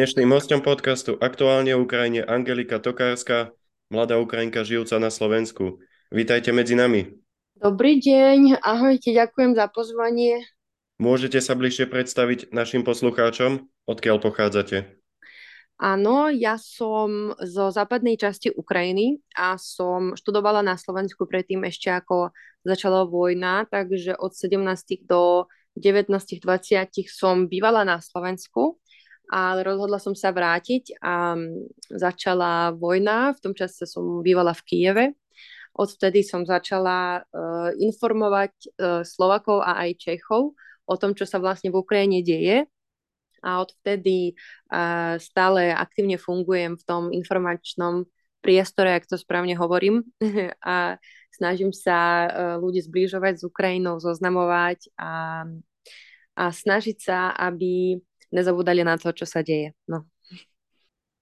Dnešným hostom podcastu Aktuálne o Ukrajine Angelika Tokárska, mladá Ukrajinka žijúca na Slovensku. Vítajte medzi nami. Dobrý deň, ahojte, ďakujem za pozvanie. Môžete sa bližšie predstaviť našim poslucháčom, odkiaľ pochádzate? Áno, ja som zo západnej časti Ukrajiny a som študovala na Slovensku predtým ešte ako začala vojna, takže od 17 do 19-20 som bývala na Slovensku ale rozhodla som sa vrátiť a začala vojna. V tom čase som bývala v Kieve. Odvtedy som začala uh, informovať uh, Slovakov a aj Čechov o tom, čo sa vlastne v Ukrajine deje. A odvtedy uh, stále aktívne fungujem v tom informačnom priestore, ak to správne hovorím. a snažím sa uh, ľudí zbližovať s Ukrajinou, zoznamovať a, a snažiť sa, aby nezabudali na to, čo sa deje. No.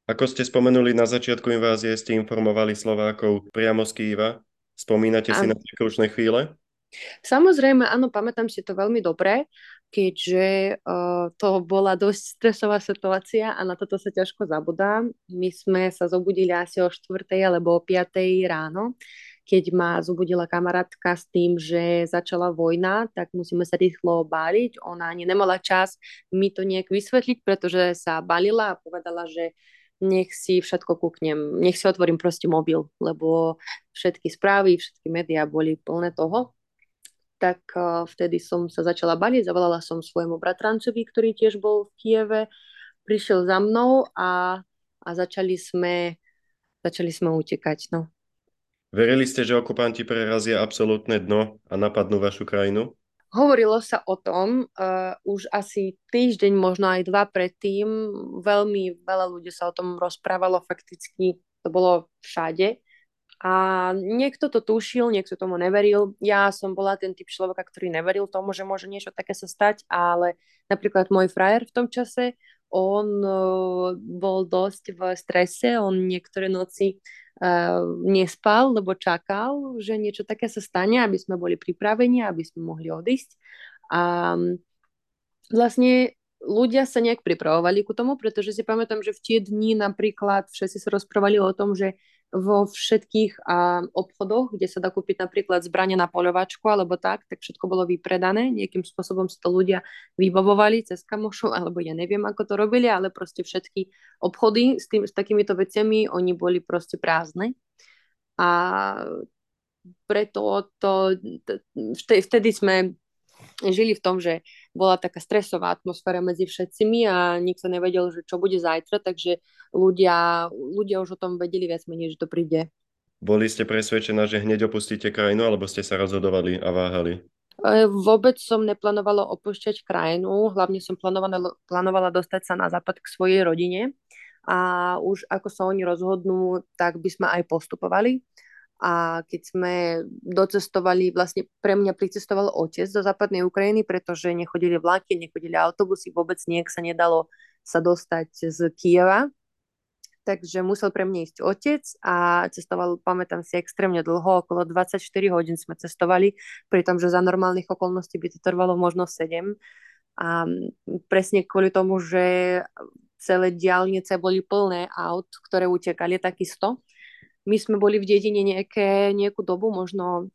Ako ste spomenuli na začiatku invázie, ste informovali Slovákov priamo z Kýva. Spomínate si na tie krušné chvíle? Samozrejme, áno, pamätám si to veľmi dobre, keďže uh, to bola dosť stresová situácia a na toto sa ťažko zabudá. My sme sa zobudili asi o 4. alebo o 5. ráno keď ma zobudila kamarátka s tým, že začala vojna, tak musíme sa rýchlo báliť. Ona ani nemala čas mi to nejak vysvetliť, pretože sa balila a povedala, že nech si všetko kúknem, nech si otvorím proste mobil, lebo všetky správy, všetky médiá boli plné toho. Tak uh, vtedy som sa začala baliť, zavolala som svojmu bratrancovi, ktorý tiež bol v Kieve, prišiel za mnou a, a začali sme začali sme utekať. No. Verili ste, že okupanti prerazia absolútne dno a napadnú vašu krajinu? Hovorilo sa o tom uh, už asi týždeň, možno aj dva predtým. Veľmi veľa ľudí sa o tom rozprávalo, fakticky to bolo všade. A niekto to tušil, niekto tomu neveril. Ja som bola ten typ človeka, ktorý neveril tomu, že môže niečo také sa stať, ale napríklad môj frajer v tom čase, on uh, bol dosť v strese, on niektoré noci nespal, lebo čakal, že niečo také sa stane, aby sme boli pripravení, aby sme mohli odísť. A vlastne ľudia sa nejak pripravovali ku tomu, pretože si pamätám, že v tie dni napríklad všetci sa rozprávali o tom, že vo všetkých a, obchodoch, kde sa dá kúpiť napríklad zbranie na poľovačku alebo tak, tak všetko bolo vypredané. Nejakým spôsobom si to ľudia vybavovali cez kamošu, alebo ja neviem, ako to robili, ale proste všetky obchody s, tým, s takýmito veciami, oni boli proste prázdne. A preto to, vtedy sme žili v tom, že bola taká stresová atmosféra medzi všetcimi a nikto nevedel, že čo bude zajtra, takže ľudia, ľudia už o tom vedeli viac menej, že to príde. Boli ste presvedčená, že hneď opustíte krajinu, alebo ste sa rozhodovali a váhali? E, vôbec som neplánovala opúšťať krajinu, hlavne som plánovala, plánovala dostať sa na západ k svojej rodine a už ako sa oni rozhodnú, tak by sme aj postupovali a keď sme docestovali, vlastne pre mňa pricestoval otec do západnej Ukrajiny, pretože nechodili vlaky, nechodili autobusy, vôbec niek sa nedalo sa dostať z Kieva, takže musel pre mňa ísť otec a cestoval, pamätám si, extrémne dlho, okolo 24 hodín sme cestovali, pri že za normálnych okolností by to trvalo možno 7 a presne kvôli tomu, že celé diálnice boli plné aut, ktoré utekali takisto, my sme boli v dedine nejaké, nejakú dobu, možno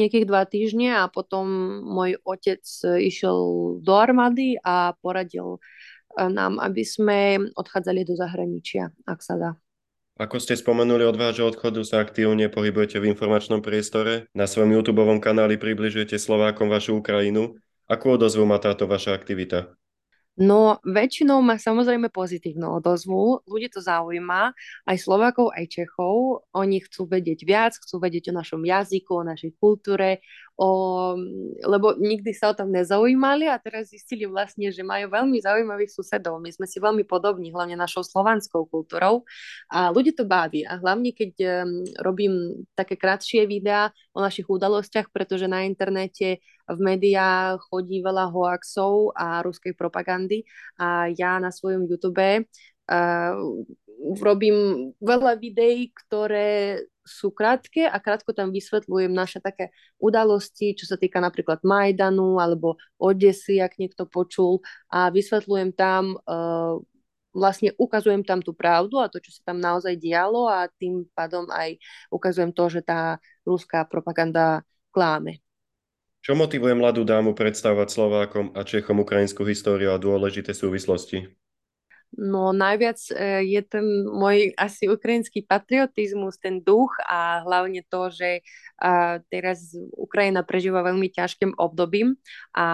nejakých dva týždne a potom môj otec išiel do armády a poradil e, nám, aby sme odchádzali do zahraničia, ak sa dá. Ako ste spomenuli, od vášho odchodu sa aktívne pohybujete v informačnom priestore. Na svojom YouTube kanáli približujete Slovákom vašu Ukrajinu. Akú odozvu má táto vaša aktivita? No väčšinou má samozrejme pozitívnu odozvu, ľudí to zaujíma, aj Slovákov, aj Čechov, oni chcú vedieť viac, chcú vedieť o našom jazyku, o našej kultúre, o, lebo nikdy sa o tom nezaujímali a teraz zistili vlastne, že majú veľmi zaujímavých susedov. My sme si veľmi podobní, hlavne našou slovanskou kultúrou. A ľudí to baví. A hlavne keď robím také krátšie videá o našich udalostiach, pretože na internete v médiách chodí veľa hoaxov a ruskej propagandy a ja na svojom YouTube uh, robím veľa videí, ktoré sú krátke a krátko tam vysvetľujem naše také udalosti, čo sa týka napríklad Majdanu alebo Odesy, ak niekto počul a vysvetľujem tam uh, vlastne ukazujem tam tú pravdu a to, čo sa tam naozaj dialo a tým pádom aj ukazujem to, že tá ruská propaganda kláme. Čo motivuje mladú dámu predstavovať Slovákom a Čechom ukrajinskú históriu a dôležité súvislosti? No najviac e, je ten môj asi ukrajinský patriotizmus, ten duch a hlavne to, že teraz Ukrajina prežíva veľmi ťažkým obdobím a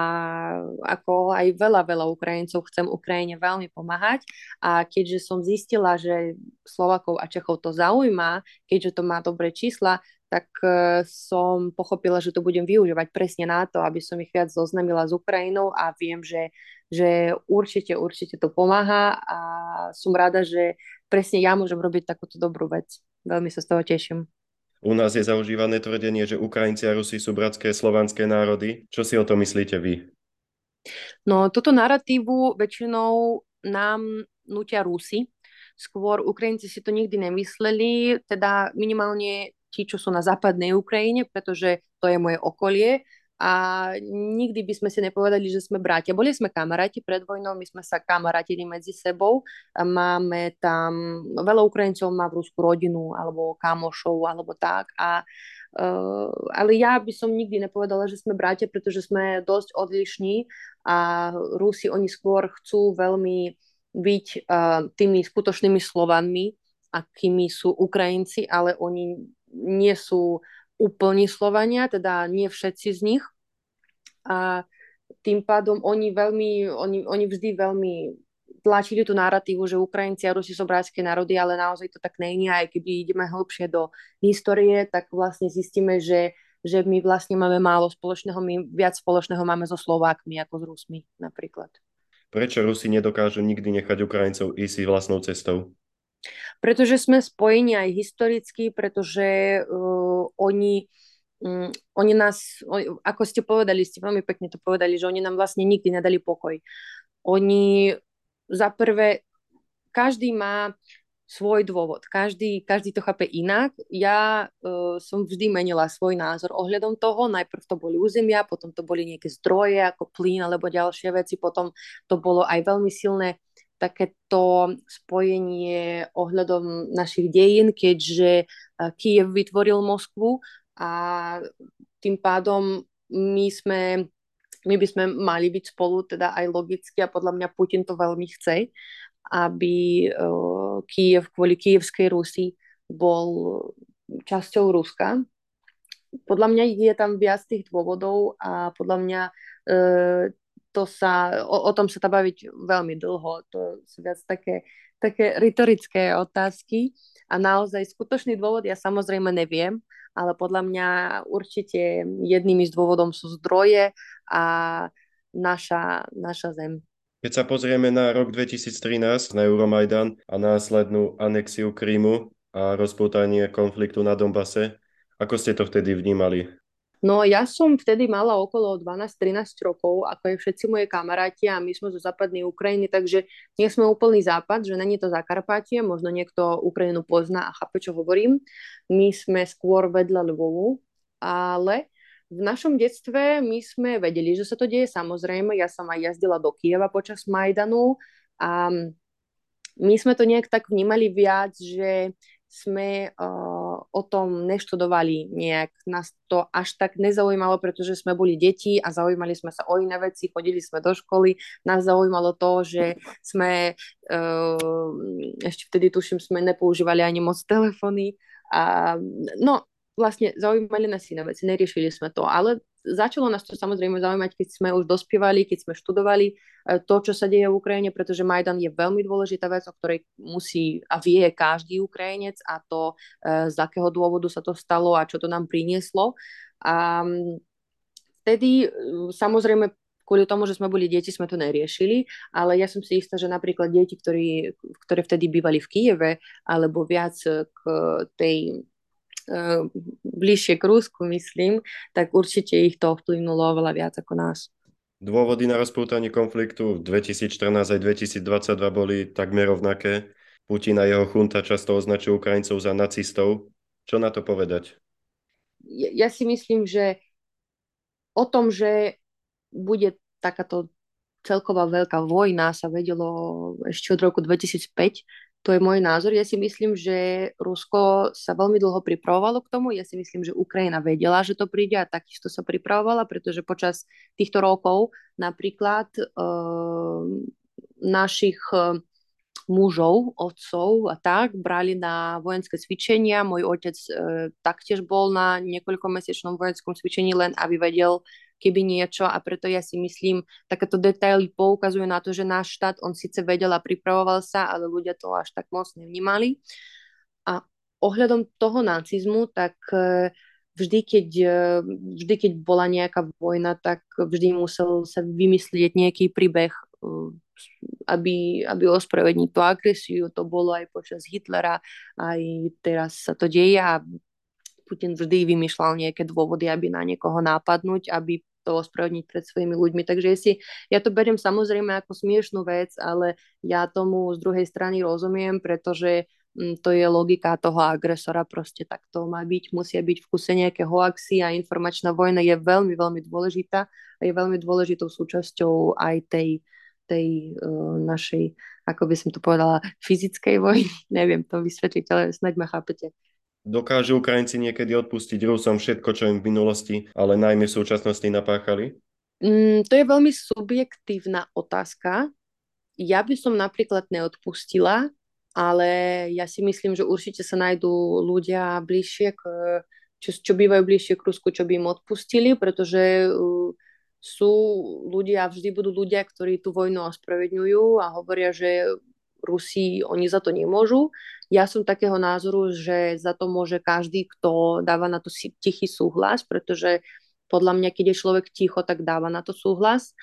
ako aj veľa, veľa Ukrajincov chcem Ukrajine veľmi pomáhať a keďže som zistila, že Slovakov a Čechov to zaujíma, keďže to má dobré čísla, tak e, som pochopila, že to budem využívať presne na to, aby som ich viac zoznamila s Ukrajinou a viem, že že určite, určite to pomáha a som rada, že presne ja môžem robiť takúto dobrú vec. Veľmi sa z toho teším. U nás je zaužívané tvrdenie, že Ukrajinci a Rusi sú bratské slovanské národy. Čo si o to myslíte vy? No, toto narratívu väčšinou nám nutia Rusi. Skôr Ukrajinci si to nikdy nemysleli, teda minimálne tí, čo sú na západnej Ukrajine, pretože to je moje okolie a nikdy by sme si nepovedali, že sme bratia. Boli sme kamaráti pred vojnou, my sme sa kamarátili medzi sebou. Máme tam, veľa Ukrajincov má v Rusku rodinu, alebo kamošov, alebo tak. A, uh, ale ja by som nikdy nepovedala, že sme bratia, pretože sme dosť odlišní a Rusi, oni skôr chcú veľmi byť uh, tými skutočnými Slovanmi, akými sú Ukrajinci, ale oni nie sú úplní Slovania, teda nie všetci z nich. A tým pádom oni veľmi, oni, oni vždy veľmi tlačili tú narratívu, že Ukrajinci a Rusi sú bratské národy, ale naozaj to tak není. Aj keby ideme hlbšie do histórie, tak vlastne zistíme, že, že my vlastne máme málo spoločného, my viac spoločného máme so Slovákmi ako s Rusmi napríklad. Prečo Rusi nedokážu nikdy nechať Ukrajincov ísť vlastnou cestou? Pretože sme spojení aj historicky, pretože uh, oni, um, oni nás, ako ste povedali, ste veľmi pekne to povedali, že oni nám vlastne nikdy nedali pokoj. Oni za prvé, každý má svoj dôvod. Každý, každý to chápe inak. Ja uh, som vždy menila svoj názor ohľadom toho. Najprv to boli územia, potom to boli nejaké zdroje ako plyn alebo ďalšie veci, potom to bolo aj veľmi silné takéto spojenie ohľadom našich dejín, keďže Kiev vytvoril Moskvu a tým pádom my sme my by sme mali byť spolu, teda aj logicky a podľa mňa Putin to veľmi chce, aby uh, Kiev kvôli kievskej Rusi bol časťou Ruska. Podľa mňa je tam viac tých dôvodov a podľa mňa uh, to sa, o, o tom sa dá baviť veľmi dlho. To sú viac také, také retorické otázky a naozaj skutočný dôvod ja samozrejme neviem, ale podľa mňa určite jedným z dôvodom sú zdroje a naša, naša zem. Keď sa pozrieme na rok 2013, na Euromajdan a následnú anexiu Krímu a rozpútanie konfliktu na Donbase, ako ste to vtedy vnímali? No ja som vtedy mala okolo 12-13 rokov, ako je všetci moje kamaráti a my sme zo západnej Ukrajiny, takže nie sme úplný západ, že není to Zakarpatie, možno niekto Ukrajinu pozná a chápe, čo hovorím. My sme skôr vedľa Lvovu, ale v našom detstve my sme vedeli, že sa to deje samozrejme. Ja som aj jazdila do Kieva počas Majdanu a my sme to nejak tak vnímali viac, že sme uh, o tom neštudovali nejak. Nás to až tak nezaujímalo, pretože sme boli deti a zaujímali sme sa o iné veci, chodili sme do školy. Nás zaujímalo to, že sme, uh, ešte vtedy tuším, sme nepoužívali ani moc telefóny. A, no, vlastne zaujímali nás iné veci, neriešili sme to, ale začalo nás to samozrejme zaujímať, keď sme už dospievali, keď sme študovali e, to, čo sa deje v Ukrajine, pretože Majdan je veľmi dôležitá vec, o ktorej musí a vie každý Ukrajinec a to, e, z akého dôvodu sa to stalo a čo to nám prinieslo. A vtedy e, samozrejme kvôli tomu, že sme boli deti, sme to neriešili, ale ja som si istá, že napríklad deti, ktorí, ktoré vtedy bývali v Kieve, alebo viac k tej bližšie k Rusku, myslím, tak určite ich to ovplyvnulo oveľa viac ako nás. Dôvody na rozpútanie konfliktu v 2014 aj 2022 boli takmer rovnaké. Putin a jeho chunta často označujú Ukrajincov za nacistov. Čo na to povedať? Ja, ja si myslím, že o tom, že bude takáto celková veľká vojna sa vedelo ešte od roku 2005. To je môj názor. Ja si myslím, že Rusko sa veľmi dlho pripravovalo k tomu. Ja si myslím, že Ukrajina vedela, že to príde a takisto sa pripravovala, pretože počas týchto rokov napríklad uh, našich uh, mužov, otcov a tak, brali na vojenské cvičenia. Môj otec e, taktiež bol na niekoľkomesečnom vojenskom cvičení, len aby vedel, keby niečo a preto ja si myslím, takéto detaily poukazujú na to, že náš štát, on síce vedel a pripravoval sa, ale ľudia to až tak moc nevnímali. A ohľadom toho nacizmu, tak e, vždy keď, e, vždy, keď bola nejaká vojna, tak vždy musel sa vymyslieť nejaký príbeh, e, aby, aby ospravedniť tú agresiu. To bolo aj počas Hitlera, aj teraz sa to deje a Putin vždy vymýšľal nejaké dôvody, aby na niekoho nápadnúť, aby to ospravedlniť pred svojimi ľuďmi. Takže si, ja to beriem samozrejme ako smiešnú vec, ale ja tomu z druhej strany rozumiem, pretože mm, to je logika toho agresora, proste tak to má byť, musia byť v kuse nejaké hoaxy a informačná vojna je veľmi, veľmi dôležitá a je veľmi dôležitou súčasťou aj tej, tej uh, našej, ako by som to povedala, fyzickej vojny. Neviem to vysvetliť, ale snaď ma chápete. Dokážu Ukrajinci niekedy odpustiť Rusom všetko, čo im v minulosti, ale najmä v súčasnosti napáchali? Mm, to je veľmi subjektívna otázka. Ja by som napríklad neodpustila, ale ja si myslím, že určite sa nájdú ľudia bližšie k, čo, čo bývajú bližšie k Rusku, čo by im odpustili, pretože uh, sú ľudia, vždy budú ľudia, ktorí tú vojnu ospravedňujú a hovoria, že Rusi, oni za to nemôžu. Ja som takého názoru, že za to môže každý, kto dáva na to tichý súhlas, pretože podľa mňa, keď je človek ticho, tak dáva na to súhlas.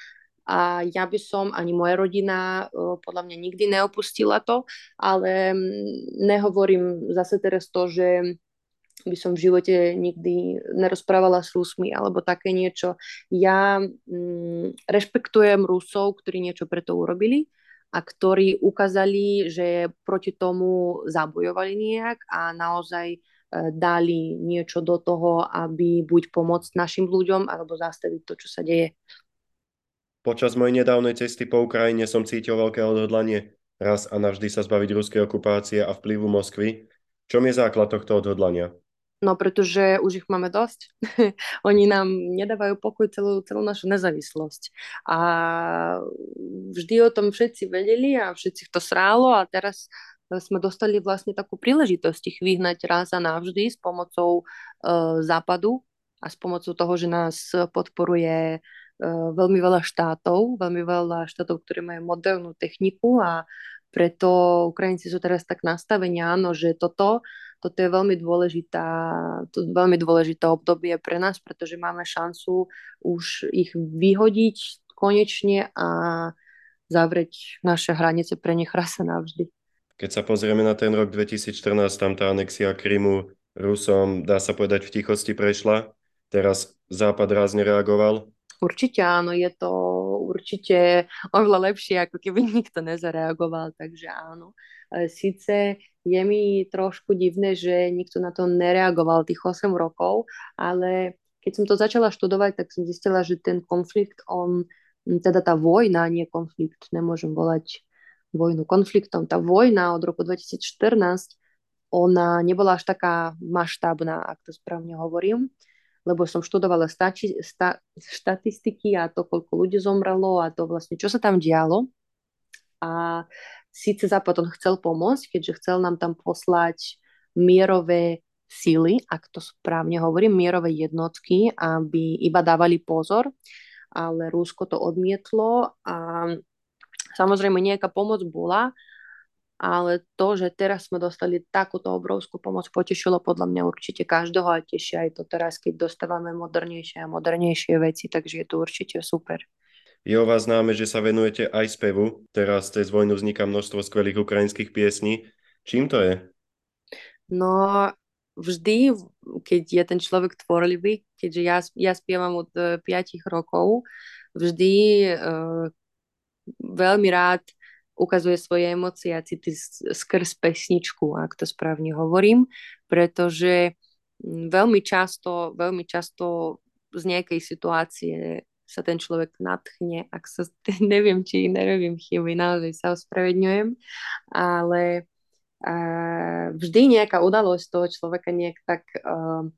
A ja by som, ani moja rodina, podľa mňa nikdy neopustila to, ale nehovorím zase teraz to, že by som v živote nikdy nerozprávala s Rusmi alebo také niečo. Ja mm, rešpektujem Rusov, ktorí niečo preto urobili a ktorí ukázali, že proti tomu zabojovali nejak a naozaj e, dali niečo do toho, aby buď pomôcť našim ľuďom, alebo zastaviť to, čo sa deje. Počas mojej nedávnej cesty po Ukrajine som cítil veľké odhodlanie raz a navždy sa zbaviť ruskej okupácie a vplyvu Moskvy. Čom je základ tohto odhodlania? No pretože už ich máme dosť. Oni nám nedávajú pokoj celú, celú našu nezávislosť. A vždy o tom všetci vedeli a všetci to srálo a teraz sme dostali vlastne takú príležitosť ich vyhnať raz a navždy s pomocou uh, západu a s pomocou toho, že nás podporuje uh, veľmi veľa štátov, veľmi veľa štátov, ktoré majú modernú techniku a preto Ukrajinci sú teraz tak nastavení, áno, že toto toto je veľmi dôležitá, to veľmi dôležité obdobie pre nás, pretože máme šancu už ich vyhodiť konečne a zavrieť naše hranice pre nich raz a navždy. Keď sa pozrieme na ten rok 2014, tam tá anexia Krymu Rusom, dá sa povedať, v tichosti prešla. Teraz Západ raz nereagoval. Určite áno, je to určite oveľa lepšie, ako keby nikto nezareagoval, takže áno. Sice je mi trošku divné, že nikto na to nereagoval tých 8 rokov, ale keď som to začala študovať, tak som zistila, že ten konflikt, on, teda tá vojna, nie konflikt, nemôžem volať vojnu konfliktom, tá vojna od roku 2014, ona nebola až taká maštábna, ak to správne hovorím, lebo som študovala stači, sta, štatistiky a to, koľko ľudí zomrelo a to vlastne, čo sa tam dialo. A síce Západ on chcel pomôcť, keďže chcel nám tam poslať mierové síly, ak to správne hovorím, mierové jednotky, aby iba dávali pozor, ale Rusko to odmietlo a samozrejme nejaká pomoc bola, ale to, že teraz sme dostali takúto obrovskú pomoc, potešilo podľa mňa určite každého a teší aj to teraz, keď dostávame modernejšie a modernejšie veci, takže je to určite super. Je o vás známe, že sa venujete aj spevu. Teraz cez vojnu vzniká množstvo skvelých ukrajinských piesní. Čím to je? No, vždy, keď je ten človek tvorlivý, keďže ja, ja spievam od 5 e, rokov, vždy uh, veľmi rád ukazuje svoje emócie a city skrz pesničku, ak to správne hovorím, pretože veľmi často, veľmi často z nejakej situácie sa ten človek natchne, ak sa, neviem, či nerobím chyby, naozaj sa ospravedňujem, ale uh, vždy nejaká udalosť toho človeka nejak tak uh,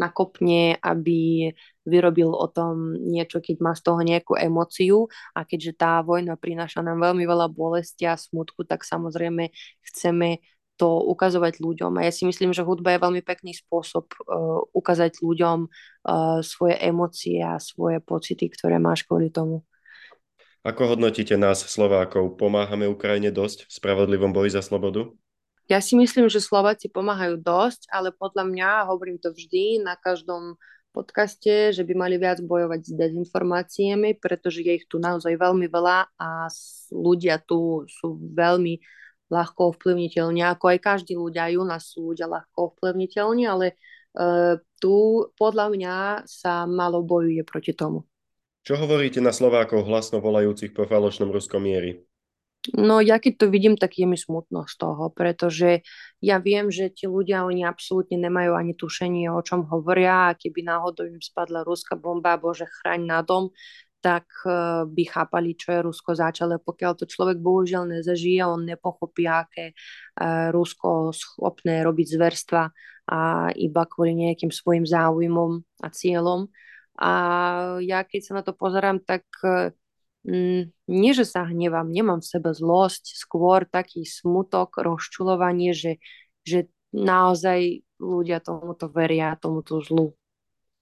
nakopne, aby vyrobil o tom niečo, keď má z toho nejakú emociu a keďže tá vojna prináša nám veľmi veľa bolesti a smutku, tak samozrejme chceme to ukazovať ľuďom. A ja si myslím, že hudba je veľmi pekný spôsob uh, ukázať ľuďom uh, svoje emócie a svoje pocity, ktoré máš kvôli tomu. Ako hodnotíte nás, Slovákov? Pomáhame Ukrajine dosť v spravodlivom boji za slobodu? Ja si myslím, že Slováci pomáhajú dosť, ale podľa mňa, hovorím to vždy na každom podcaste, že by mali viac bojovať s dezinformáciami, pretože je ich tu naozaj veľmi veľa a ľudia tu sú veľmi ľahko ovplyvniteľní, ako aj každý ľudia, aj u nás sú ľudia ľahko ovplyvniteľní, ale uh, tu podľa mňa sa malo bojuje proti tomu. Čo hovoríte na Slovákov hlasno volajúcich po falošnom ruskom miery? No ja keď to vidím, tak je mi smutno z toho, pretože ja viem, že tí ľudia, oni absolútne nemajú ani tušenie, o čom hovoria a keby náhodou im spadla ruská bomba, bože chraň na dom, tak uh, by chápali, čo je Rusko začalo. Pokiaľ to človek bohužiaľ nezažije, on nepochopí, aké uh, Rusko schopné robiť zverstva a iba kvôli nejakým svojim záujmom a cieľom. A ja keď sa na to pozerám, tak Mm, nie, že sa hnevám, nemám v sebe zlosť, skôr taký smutok, rozčulovanie, že, že naozaj ľudia tomuto veria, tomuto zlu.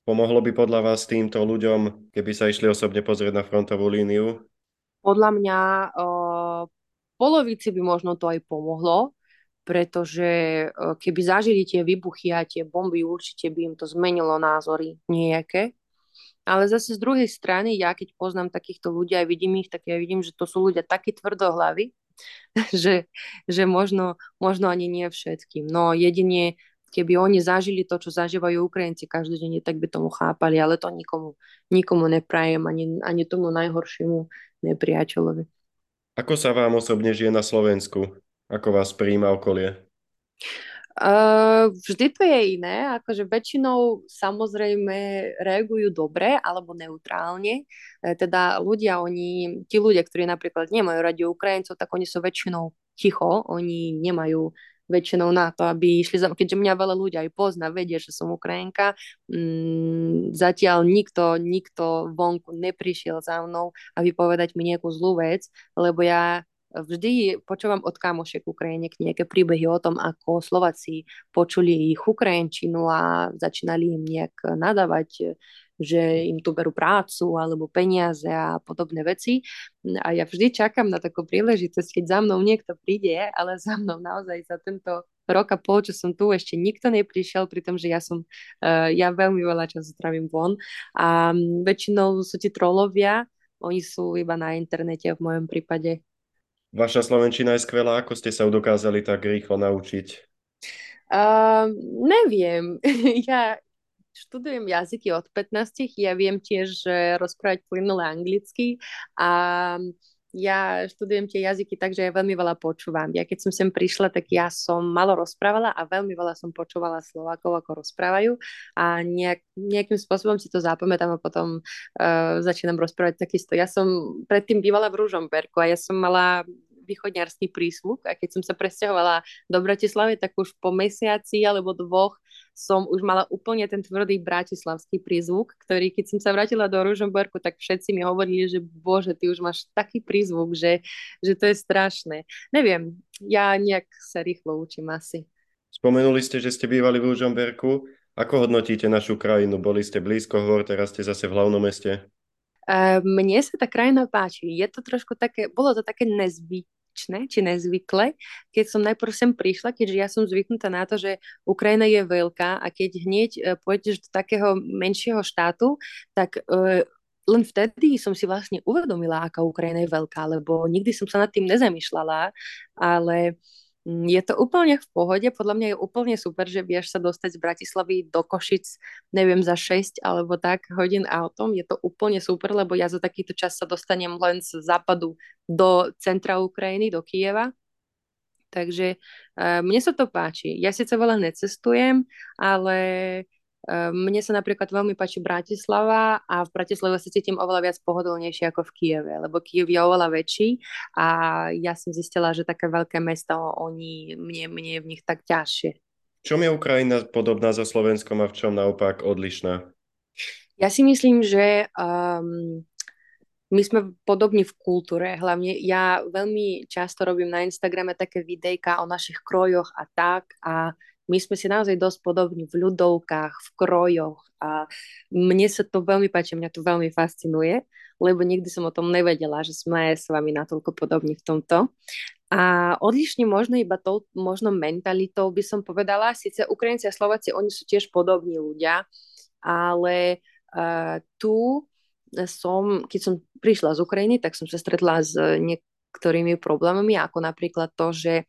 Pomohlo by podľa vás týmto ľuďom, keby sa išli osobne pozrieť na frontovú líniu? Podľa mňa o, polovici by možno to aj pomohlo, pretože o, keby zažili tie výbuchy a tie bomby, určite by im to zmenilo názory nejaké. Ale zase z druhej strany, ja keď poznám takýchto ľudí a vidím ich, tak ja vidím, že to sú ľudia takí tvrdohlaví, že, že možno, možno ani nie všetkým. No jedine, keby oni zažili to, čo zažívajú Ukrajinci každodenne, tak by tomu chápali, ale to nikomu, nikomu neprajem, ani, ani tomu najhoršiemu nepriateľovi. Ako sa vám osobne žije na Slovensku? Ako vás príjma okolie? Uh, vždy to je iné, akože väčšinou samozrejme reagujú dobre alebo neutrálne. E, teda ľudia, oni, tí ľudia, ktorí napríklad nemajú radi Ukrajincov, tak oni sú väčšinou ticho, oni nemajú väčšinou na to, aby išli za keďže mňa veľa ľudí aj pozná, vedie, že som Ukrajinka, mm, zatiaľ nikto, nikto vonku neprišiel za mnou, aby povedať mi nejakú zlú vec, lebo ja vždy počúvam od kamošiek Ukrajine nejaké príbehy o tom, ako Slováci počuli ich Ukrajinčinu a začínali im nejak nadávať, že im tu berú prácu alebo peniaze a podobné veci. A ja vždy čakám na takú príležitosť, keď za mnou niekto príde, ale za mnou naozaj za tento rok a pol, čo som tu, ešte nikto neprišiel, pri tom, že ja som, uh, ja veľmi veľa času trávim von a väčšinou sú ti trolovia, oni sú iba na internete v mojom prípade Vaša slovenčina je skvelá, ako ste sa ju dokázali tak rýchlo naučiť? Uh, neviem. ja študujem jazyky od 15, ja viem tiež rozprávať plynule anglicky a ja študujem tie jazyky tak, že ja veľmi veľa počúvam. Ja keď som sem prišla, tak ja som malo rozprávala a veľmi veľa som počúvala Slovákov, ako rozprávajú a nejak, nejakým spôsobom si to zapamätám a potom uh, začínam rozprávať takisto. Ja som predtým bývala v Ružomberku a ja som mala východňarský prísvuk a keď som sa presťahovala do Bratislavy, tak už po mesiaci alebo dvoch som už mala úplne ten tvrdý bratislavský prízvuk, ktorý keď som sa vrátila do Ružomberku, tak všetci mi hovorili, že bože, ty už máš taký prízvuk, že, že to je strašné. Neviem, ja nejak sa rýchlo učím asi. Spomenuli ste, že ste bývali v Ružomberku. Ako hodnotíte našu krajinu? Boli ste blízko hor, teraz ste zase v hlavnom meste. Mne sa tá krajina páči. Je to trošku také, bolo to také nezvyk, netradičné či nezvykle, keď som najprv sem prišla, keďže ja som zvyknutá na to, že Ukrajina je veľká a keď hneď e, pôjdeš do takého menšieho štátu, tak uh, len vtedy som si vlastne uvedomila, aká Ukrajina je veľká, lebo nikdy som sa nad tým nezamýšľala, ale je to úplne v pohode, podľa mňa je úplne super, že vieš sa dostať z Bratislavy do Košic, neviem, za 6 alebo tak hodín autom, je to úplne super, lebo ja za takýto čas sa dostanem len z západu do centra Ukrajiny, do Kieva, takže uh, mne sa to páči. Ja síce veľa necestujem, ale mne sa napríklad veľmi páči Bratislava a v Bratislave sa cítim oveľa viac pohodlnejšie ako v Kieve, lebo Kiev je oveľa väčší a ja som zistila, že také veľké mesta, oni, mne, mne je v nich tak ťažšie. V čom je Ukrajina podobná so Slovenskom a v čom naopak odlišná? Ja si myslím, že um, my sme podobní v kultúre. Hlavne ja veľmi často robím na Instagrame také videjka o našich krojoch a tak a my sme si naozaj dosť podobní v ľudovkách, v krojoch a mne sa to veľmi páči, mňa to veľmi fascinuje, lebo nikdy som o tom nevedela, že sme s vami natoľko podobní v tomto. A odlišne možno iba tou možno mentalitou by som povedala, síce Ukrajinci a Slováci, oni sú tiež podobní ľudia, ale uh, tu som, keď som prišla z Ukrajiny, tak som sa stretla s niek- ktorými problémami, ako napríklad to, že e,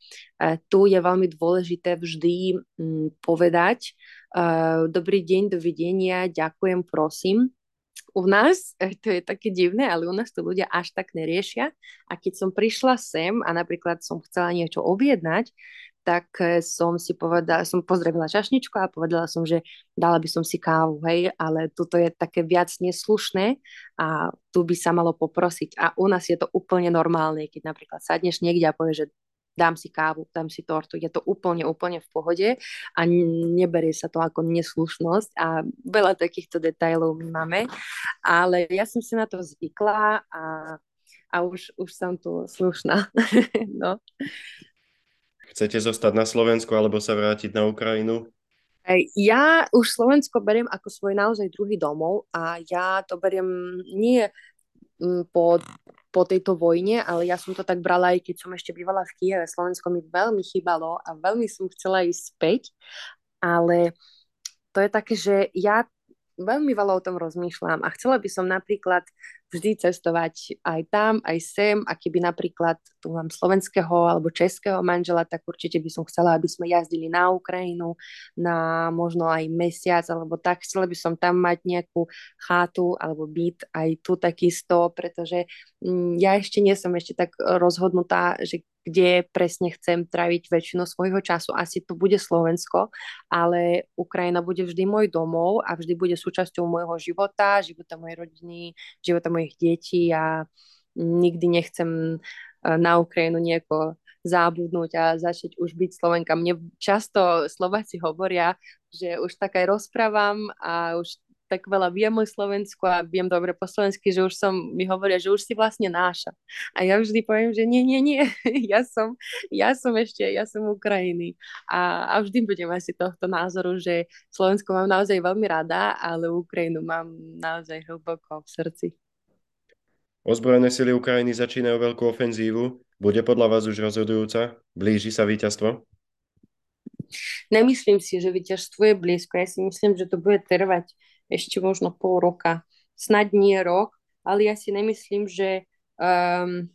tu je veľmi dôležité vždy mm, povedať e, dobrý deň, dovidenia, ďakujem, prosím. U nás, e, to je také divné, ale u nás to ľudia až tak neriešia. A keď som prišla sem a napríklad som chcela niečo objednať, tak som si povedala, som pozdravila čašničku a povedala som, že dala by som si kávu, hej, ale tuto je také viac neslušné a tu by sa malo poprosiť. A u nás je to úplne normálne, keď napríklad sadneš niekde a povieš, že dám si kávu, dám si tortu, je to úplne, úplne v pohode a neberie sa to ako neslušnosť a veľa takýchto detajlov my máme, ale ja som si na to zvykla a, a už, už som tu slušná. no. Chcete zostať na Slovensku alebo sa vrátiť na Ukrajinu? Ja už Slovensko beriem ako svoj naozaj druhý domov a ja to beriem nie mm, po, po tejto vojne, ale ja som to tak brala aj keď som ešte bývala v Kieve. Slovensko mi veľmi chýbalo a veľmi som chcela ísť späť, ale to je také, že ja veľmi veľa o tom rozmýšľam a chcela by som napríklad vždy cestovať aj tam, aj sem a keby napríklad tu mám slovenského alebo českého manžela, tak určite by som chcela, aby sme jazdili na Ukrajinu na možno aj mesiac alebo tak. Chcela by som tam mať nejakú chátu alebo byt aj tu takisto, pretože mm, ja ešte nie som ešte tak rozhodnutá, že kde presne chcem traviť väčšinu svojho času. Asi to bude Slovensko, ale Ukrajina bude vždy môj domov a vždy bude súčasťou môjho života, života mojej rodiny, života mojich detí a nikdy nechcem eh, na Ukrajinu nejako zábudnúť a začať už byť Slovenka. Mne často Slováci hovoria, že už tak aj rozprávam a už tak veľa viem o Slovensku a viem dobre po slovensky, že už som, mi hovoria, že už si vlastne náša. A ja vždy poviem, že nie, nie, nie, ja som, ja som ešte, ja som Ukrajiny. A, a vždy budem asi tohto názoru, že Slovensko mám naozaj veľmi rada, ale Ukrajinu mám naozaj hlboko v srdci. Ozbrojené sily Ukrajiny začínajú veľkú ofenzívu. Bude podľa vás už rozhodujúca? Blíži sa víťazstvo? Nemyslím si, že víťazstvo je blízko. Ja si myslím, že to bude trvať ešte možno pol roka. Snad nie rok, ale ja si nemyslím, že um,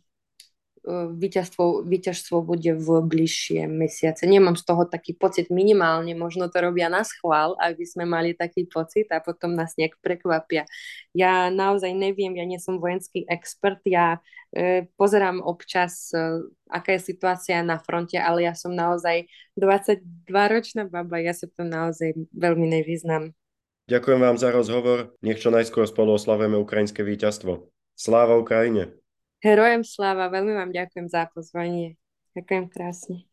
víťazstvo, víťazstvo bude v bližšie mesiace. Nemám z toho taký pocit minimálne, možno to robia na schvál, aby sme mali taký pocit a potom nás nejak prekvapia. Ja naozaj neviem, ja nie som vojenský expert, ja e, pozerám občas, e, aká je situácia na fronte, ale ja som naozaj 22-ročná baba, ja sa to naozaj veľmi nevyznam. Ďakujem vám za rozhovor. Nech čo najskôr spolu oslavujeme ukrajinské víťazstvo. Sláva Ukrajine! Herojem sláva, veľmi vám ďakujem za pozvanie. Ďakujem krásne.